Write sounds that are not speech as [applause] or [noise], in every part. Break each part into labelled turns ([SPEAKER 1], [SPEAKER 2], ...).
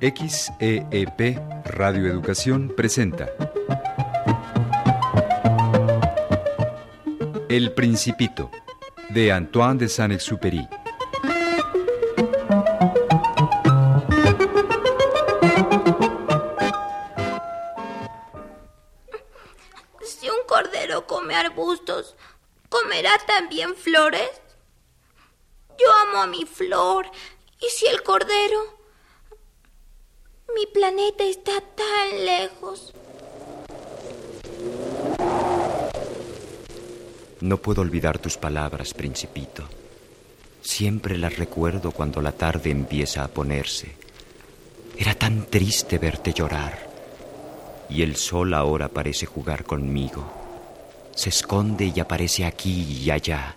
[SPEAKER 1] XEEP Radio Educación presenta El Principito de Antoine de Saint-Exupéry.
[SPEAKER 2] Si un cordero come arbustos, ¿comerá también flores? Yo amo a mi flor. ¿Y si el cordero? Mi planeta está tan lejos.
[SPEAKER 3] No puedo olvidar tus palabras, principito. Siempre las recuerdo cuando la tarde empieza a ponerse. Era tan triste verte llorar. Y el sol ahora parece jugar conmigo. Se esconde y aparece aquí y allá.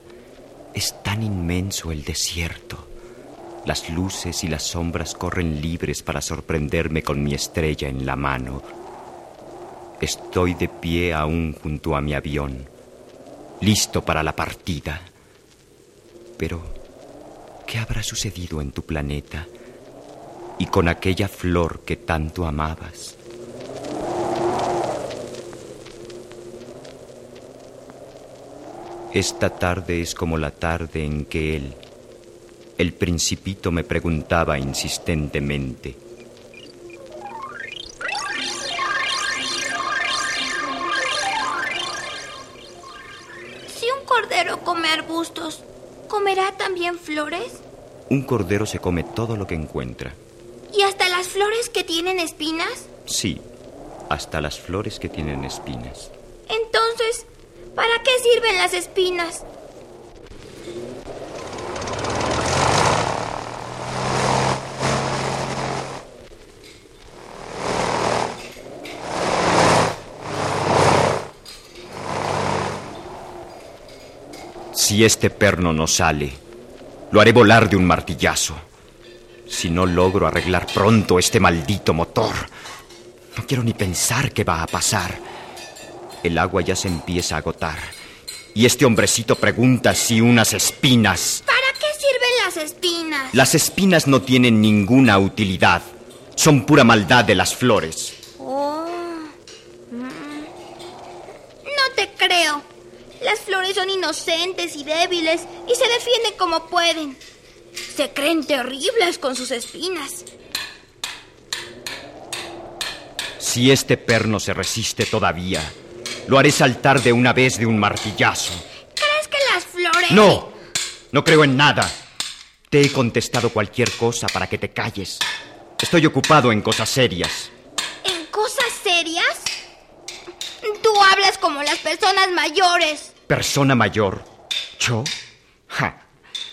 [SPEAKER 3] Es tan inmenso el desierto. Las luces y las sombras corren libres para sorprenderme con mi estrella en la mano. Estoy de pie aún junto a mi avión, listo para la partida. Pero, ¿qué habrá sucedido en tu planeta y con aquella flor que tanto amabas? Esta tarde es como la tarde en que él, el principito, me preguntaba insistentemente.
[SPEAKER 2] Si un cordero come arbustos, ¿comerá también flores?
[SPEAKER 3] Un cordero se come todo lo que encuentra.
[SPEAKER 2] ¿Y hasta las flores que tienen espinas?
[SPEAKER 3] Sí, hasta las flores que tienen espinas.
[SPEAKER 2] Entonces, ¿para qué sirven las espinas?
[SPEAKER 3] Si este perno no sale, lo haré volar de un martillazo. Si no logro arreglar pronto este maldito motor, no quiero ni pensar qué va a pasar. El agua ya se empieza a agotar. Y este hombrecito pregunta si unas espinas...
[SPEAKER 2] ¿Para qué sirven las espinas?
[SPEAKER 3] Las espinas no tienen ninguna utilidad. Son pura maldad de las flores.
[SPEAKER 2] Oh. Mm. No te creo. Las flores son inocentes y débiles y se defienden como pueden. Se creen terribles con sus espinas.
[SPEAKER 3] Si este perno se resiste todavía, lo haré saltar de una vez de un martillazo.
[SPEAKER 2] ¿Crees que las flores...
[SPEAKER 3] No, no creo en nada. Te he contestado cualquier cosa para que te calles. Estoy ocupado en cosas serias.
[SPEAKER 2] ¿En cosas serias? Tú hablas como las personas mayores.
[SPEAKER 3] Persona mayor. ¿Yo? Ja.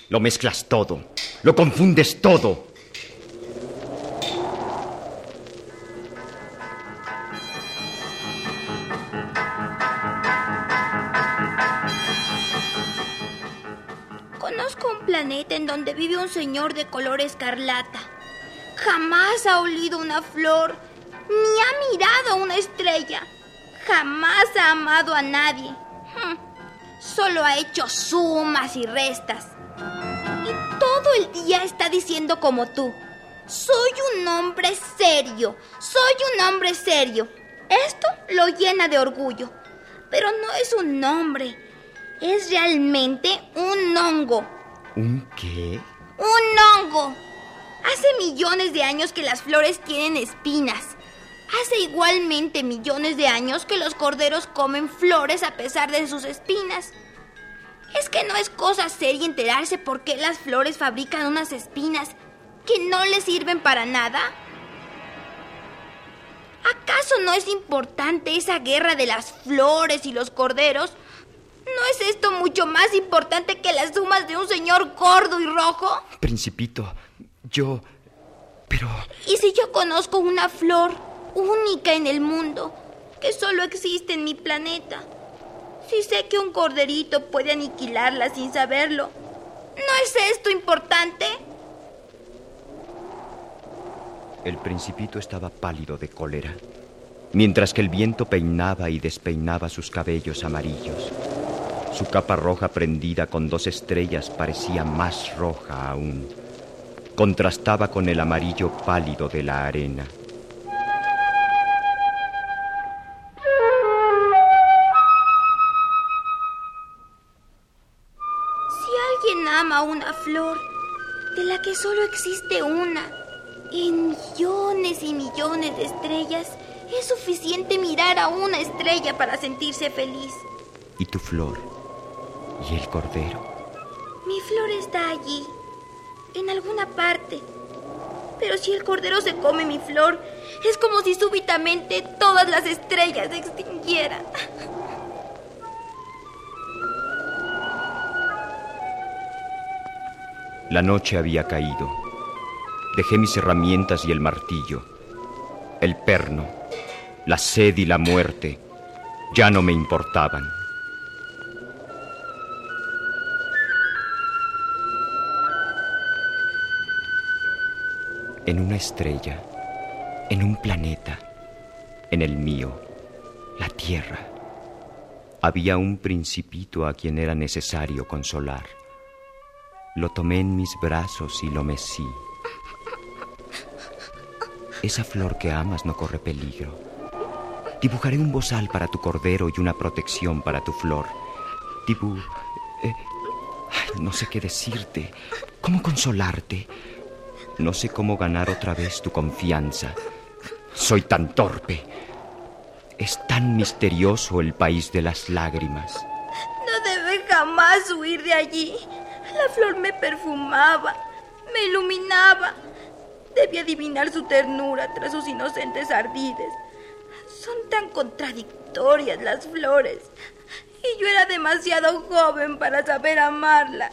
[SPEAKER 3] Lo mezclas todo. Lo confundes todo.
[SPEAKER 2] Conozco un planeta en donde vive un señor de color escarlata. Jamás ha olido una flor, ni ha mirado una estrella. Jamás ha amado a nadie. Hmm. Solo ha hecho sumas y restas. Y todo el día está diciendo como tú. Soy un hombre serio. Soy un hombre serio. Esto lo llena de orgullo. Pero no es un hombre. Es realmente un hongo.
[SPEAKER 3] ¿Un qué?
[SPEAKER 2] Un hongo. Hace millones de años que las flores tienen espinas. Hace igualmente millones de años que los corderos comen flores a pesar de sus espinas. ¿Es que no es cosa seria enterarse por qué las flores fabrican unas espinas que no les sirven para nada? ¿Acaso no es importante esa guerra de las flores y los corderos? ¿No es esto mucho más importante que las sumas de un señor gordo y rojo?
[SPEAKER 3] Principito, yo... Pero...
[SPEAKER 2] ¿Y si yo conozco una flor única en el mundo que solo existe en mi planeta? Si sé que un corderito puede aniquilarla sin saberlo, ¿no es esto importante?
[SPEAKER 3] El principito estaba pálido de cólera, mientras que el viento peinaba y despeinaba sus cabellos amarillos. Su capa roja prendida con dos estrellas parecía más roja aún. contrastaba con el amarillo pálido de la arena.
[SPEAKER 2] Ama una flor, de la que solo existe una, en millones y millones de estrellas, es suficiente mirar a una estrella para sentirse feliz.
[SPEAKER 3] ¿Y tu flor? ¿Y el cordero?
[SPEAKER 2] Mi flor está allí, en alguna parte. Pero si el cordero se come mi flor, es como si súbitamente todas las estrellas se extinguieran. [laughs]
[SPEAKER 3] La noche había caído. Dejé mis herramientas y el martillo. El perno, la sed y la muerte ya no me importaban. En una estrella, en un planeta, en el mío, la Tierra, había un principito a quien era necesario consolar. Lo tomé en mis brazos y lo mecí. Esa flor que amas no corre peligro. Dibujaré un bozal para tu cordero y una protección para tu flor. Dibu... eh, no sé qué decirte. ¿Cómo consolarte? No sé cómo ganar otra vez tu confianza. Soy tan torpe. Es tan misterioso el país de las lágrimas.
[SPEAKER 2] No debe jamás huir de allí. La flor me perfumaba, me iluminaba. Debí adivinar su ternura tras sus inocentes ardides. Son tan contradictorias las flores. Y yo era demasiado joven para saber amarla.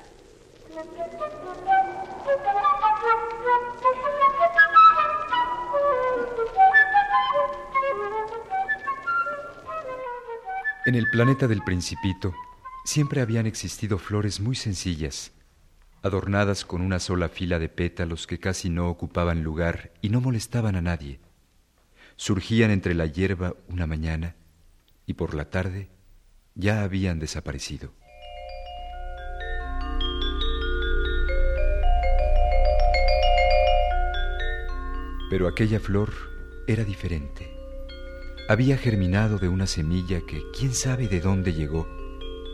[SPEAKER 1] En el planeta del Principito siempre habían existido flores muy sencillas, adornadas con una sola fila de pétalos que casi no ocupaban lugar y no molestaban a nadie. Surgían entre la hierba una mañana y por la tarde ya habían desaparecido. Pero aquella flor era diferente. Había germinado de una semilla que quién sabe de dónde llegó,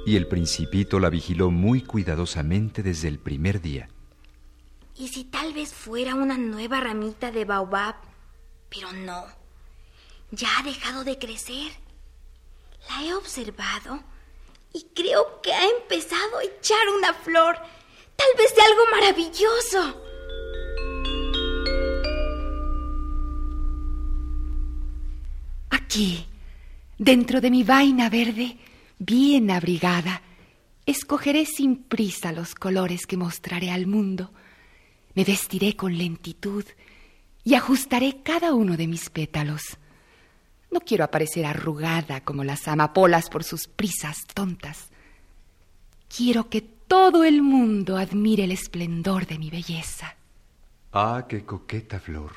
[SPEAKER 1] y el principito la vigiló muy cuidadosamente desde el primer día.
[SPEAKER 2] ¿Y si tal vez fuera una nueva ramita de baobab? Pero no. Ya ha dejado de crecer. La he observado y creo que ha empezado a echar una flor. Tal vez de algo maravilloso.
[SPEAKER 4] Aquí, dentro de mi vaina verde, bien abrigada, escogeré sin prisa los colores que mostraré al mundo. Me vestiré con lentitud y ajustaré cada uno de mis pétalos. No quiero aparecer arrugada como las amapolas por sus prisas tontas. Quiero que todo el mundo admire el esplendor de mi belleza.
[SPEAKER 1] Ah, qué coqueta flor.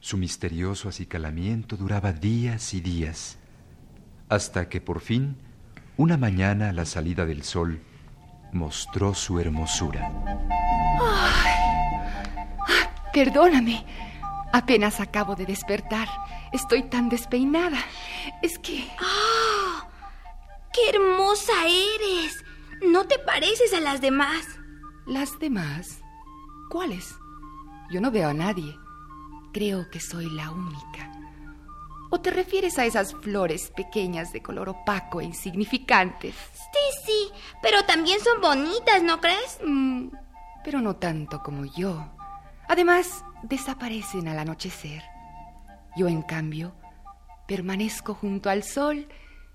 [SPEAKER 1] Su misterioso acicalamiento duraba días y días, hasta que por fin, una mañana a la salida del sol, mostró su hermosura.
[SPEAKER 4] Perdóname, apenas acabo de despertar. Estoy tan despeinada. Es que...
[SPEAKER 2] ¡Ah! ¡Qué hermosa eres! No te pareces a las demás.
[SPEAKER 4] ¿Las demás? ¿Cuáles? Yo no veo a nadie. Creo que soy la única. ¿O te refieres a esas flores pequeñas de color opaco e insignificantes?
[SPEAKER 2] Sí, sí, pero también son bonitas, ¿no crees?
[SPEAKER 4] Mm, pero no tanto como yo. Además, desaparecen al anochecer. Yo, en cambio, permanezco junto al sol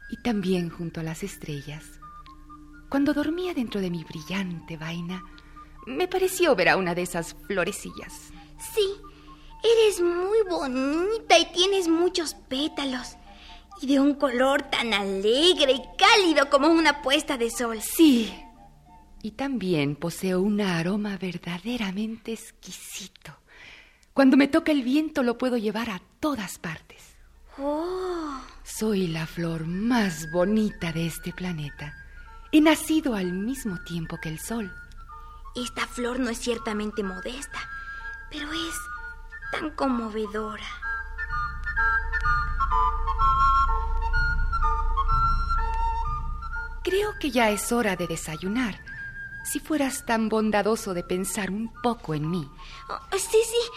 [SPEAKER 4] y también junto a las estrellas. Cuando dormía dentro de mi brillante vaina, me pareció ver a una de esas florecillas.
[SPEAKER 2] Sí, eres muy bonita y tienes muchos pétalos. Y de un color tan alegre y cálido como una puesta de sol.
[SPEAKER 4] Sí, y también poseo un aroma verdaderamente exquisito. Cuando me toca el viento lo puedo llevar a todas partes.
[SPEAKER 2] Oh,
[SPEAKER 4] Soy la flor más bonita de este planeta. He nacido al mismo tiempo que el sol.
[SPEAKER 2] Esta flor no es ciertamente modesta, pero es tan conmovedora.
[SPEAKER 4] Creo que ya es hora de desayunar. Si fueras tan bondadoso de pensar un poco en mí.
[SPEAKER 2] Oh, sí, sí.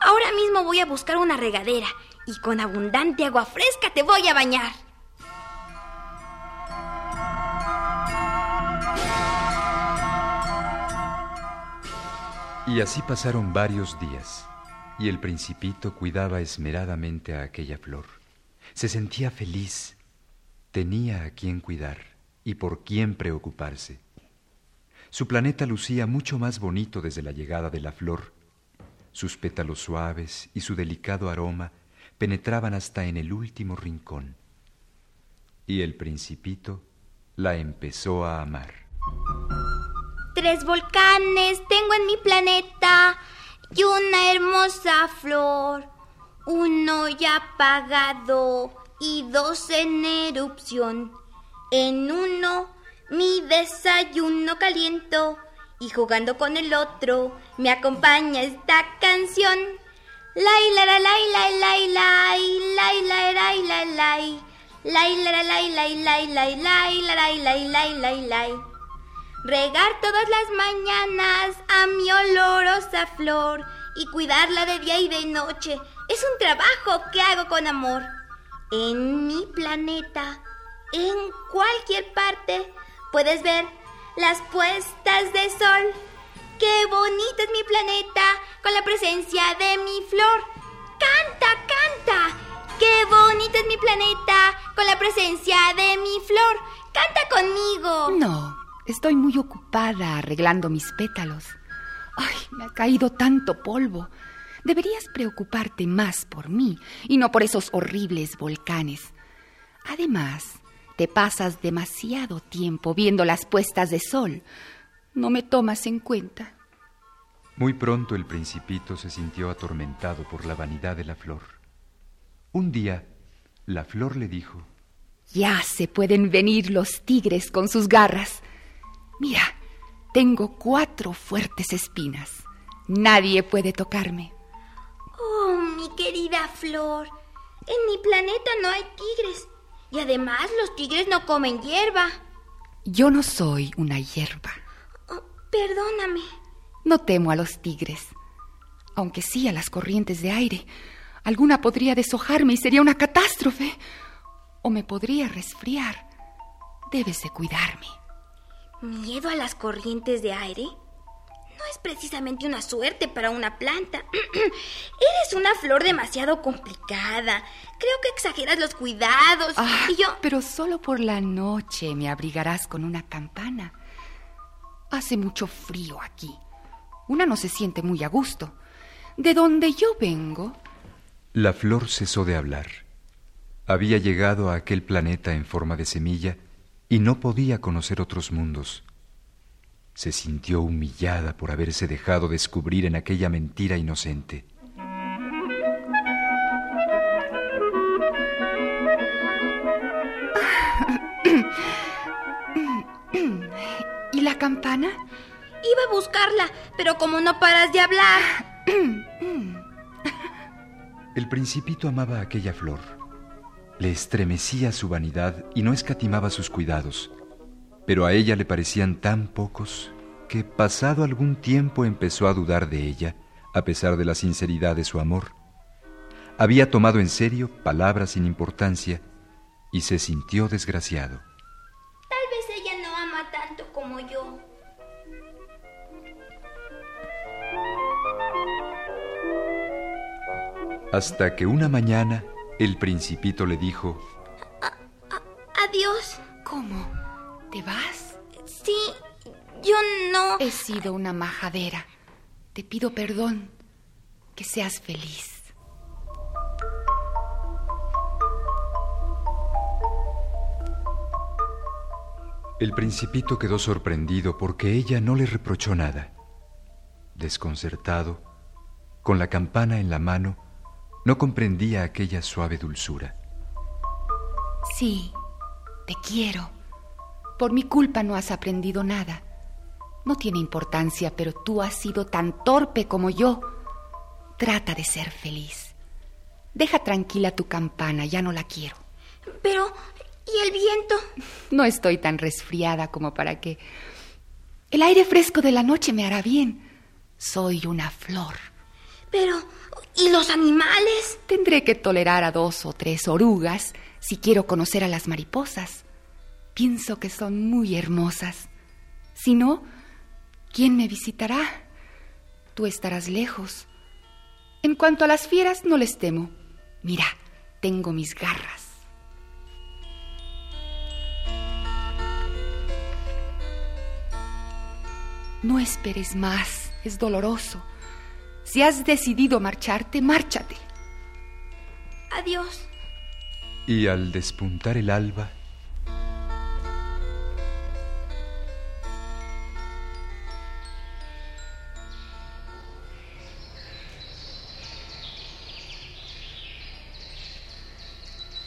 [SPEAKER 2] Ahora mismo voy a buscar una regadera y con abundante agua fresca te voy a bañar.
[SPEAKER 1] Y así pasaron varios días, y el principito cuidaba esmeradamente a aquella flor. Se sentía feliz, tenía a quien cuidar y por quién preocuparse. Su planeta lucía mucho más bonito desde la llegada de la flor. Sus pétalos suaves y su delicado aroma penetraban hasta en el último rincón. Y el principito la empezó a amar.
[SPEAKER 2] Tres volcanes tengo en mi planeta y una hermosa flor. Uno ya apagado y dos en erupción. En uno mi desayuno caliento y jugando con el otro me acompaña esta canción. Lai la la lai lai lai lai lai lai lai lai lai lai la la lai lai lai lai lai la lai lai lai lai lai Regar todas las mañanas a mi olorosa flor y cuidarla de día y de noche es un trabajo que hago con amor. En mi planeta, en cualquier parte, puedes ver las puestas de sol. Qué bonito es mi planeta con la presencia de mi flor. Canta, canta. Qué bonito es mi planeta con la presencia de mi flor. Canta conmigo.
[SPEAKER 4] No, Estoy muy ocupada arreglando mis pétalos. Ay, me ha caído tanto polvo. Deberías preocuparte más por mí y no por esos horribles volcanes. Además, te pasas demasiado tiempo viendo las puestas de sol. No me tomas en cuenta.
[SPEAKER 1] Muy pronto el principito se sintió atormentado por la vanidad de la flor. Un día, la flor le dijo,
[SPEAKER 4] Ya se pueden venir los tigres con sus garras. Mira, tengo cuatro fuertes espinas. Nadie puede tocarme.
[SPEAKER 2] Oh, mi querida Flor, en mi planeta no hay tigres. Y además los tigres no comen hierba.
[SPEAKER 4] Yo no soy una hierba.
[SPEAKER 2] Oh, perdóname.
[SPEAKER 4] No temo a los tigres, aunque sí a las corrientes de aire. Alguna podría deshojarme y sería una catástrofe. O me podría resfriar. Debes de cuidarme.
[SPEAKER 2] ¿Miedo a las corrientes de aire? No es precisamente una suerte para una planta. [clears throat] Eres una flor demasiado complicada. Creo que exageras los cuidados.
[SPEAKER 4] Ah,
[SPEAKER 2] y yo.
[SPEAKER 4] Pero solo por la noche me abrigarás con una campana. Hace mucho frío aquí. Una no se siente muy a gusto. De donde yo vengo.
[SPEAKER 1] La flor cesó de hablar. Había llegado a aquel planeta en forma de semilla y no podía conocer otros mundos. Se sintió humillada por haberse dejado descubrir en aquella mentira inocente.
[SPEAKER 4] ¿Y la campana?
[SPEAKER 2] Iba a buscarla, pero como no paras de hablar.
[SPEAKER 1] El principito amaba aquella flor le estremecía su vanidad y no escatimaba sus cuidados, pero a ella le parecían tan pocos que pasado algún tiempo empezó a dudar de ella, a pesar de la sinceridad de su amor. Había tomado en serio palabras sin importancia y se sintió desgraciado.
[SPEAKER 2] Tal vez ella no ama tanto como yo.
[SPEAKER 1] Hasta que una mañana el principito le dijo...
[SPEAKER 2] adiós.
[SPEAKER 4] ¿Cómo? ¿Te vas?
[SPEAKER 2] Sí, yo no...
[SPEAKER 4] He sido una majadera. Te pido perdón. Que seas feliz.
[SPEAKER 1] El principito quedó sorprendido porque ella no le reprochó nada. Desconcertado, con la campana en la mano, no comprendía aquella suave dulzura.
[SPEAKER 4] Sí, te quiero. Por mi culpa no has aprendido nada. No tiene importancia, pero tú has sido tan torpe como yo. Trata de ser feliz. Deja tranquila tu campana, ya no la quiero.
[SPEAKER 2] Pero, ¿y el viento?
[SPEAKER 4] No estoy tan resfriada como para que... El aire fresco de la noche me hará bien. Soy una flor.
[SPEAKER 2] Pero, ¿y los animales?
[SPEAKER 4] Tendré que tolerar a dos o tres orugas si quiero conocer a las mariposas. Pienso que son muy hermosas. Si no, ¿quién me visitará? Tú estarás lejos. En cuanto a las fieras, no les temo. Mira, tengo mis garras. No esperes más, es doloroso. Si has decidido marcharte, márchate.
[SPEAKER 2] Adiós.
[SPEAKER 1] Y al despuntar el alba,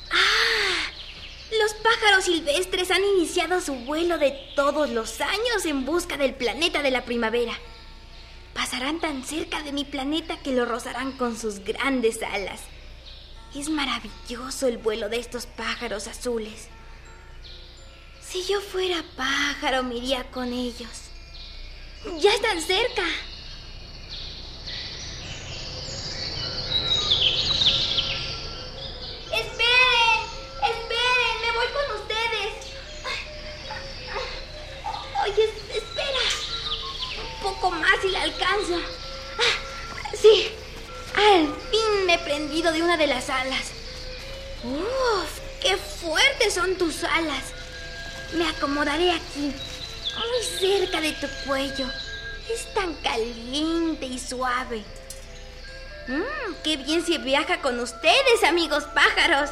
[SPEAKER 2] ¡Ah! Los pájaros silvestres han iniciado su vuelo de todos los años en busca del planeta de la primavera. Pasarán tan cerca de mi planeta que lo rozarán con sus grandes alas. Es maravilloso el vuelo de estos pájaros azules. Si yo fuera pájaro, me iría con ellos. Ya están cerca. Las alas. ¡Uf! ¡Qué fuertes son tus alas! Me acomodaré aquí, muy cerca de tu cuello. Es tan caliente y suave. Mmm, qué bien se viaja con ustedes, amigos pájaros.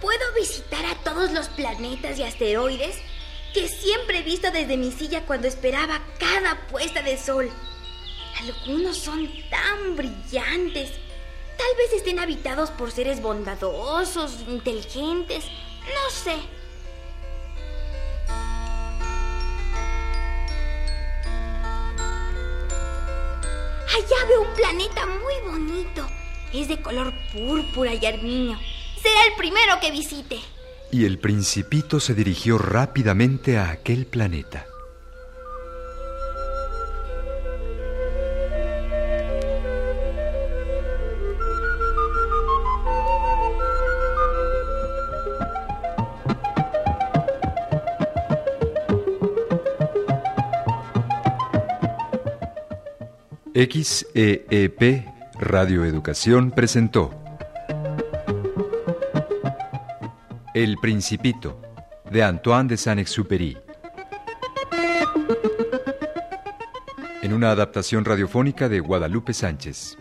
[SPEAKER 2] Puedo visitar a todos los planetas y asteroides que siempre he visto desde mi silla cuando esperaba cada puesta de sol. Algunos son tan brillantes. Tal vez estén habitados por seres bondadosos, inteligentes, no sé. Allá veo un planeta muy bonito. Es de color púrpura y armiño. Será el primero que visite.
[SPEAKER 1] Y el principito se dirigió rápidamente a aquel planeta. XEEP Radio Educación presentó El Principito de Antoine de Saint-Exupéry. En una adaptación radiofónica de Guadalupe Sánchez.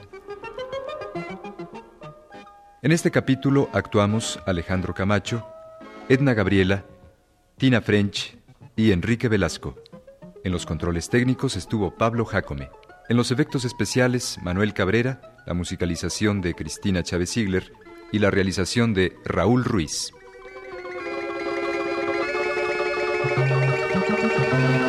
[SPEAKER 1] En este capítulo actuamos Alejandro Camacho, Edna Gabriela, Tina French y Enrique Velasco. En los controles técnicos estuvo Pablo Jacome. En los efectos especiales, Manuel Cabrera, la musicalización de Cristina Chávez Ziegler y la realización de Raúl Ruiz. いいね。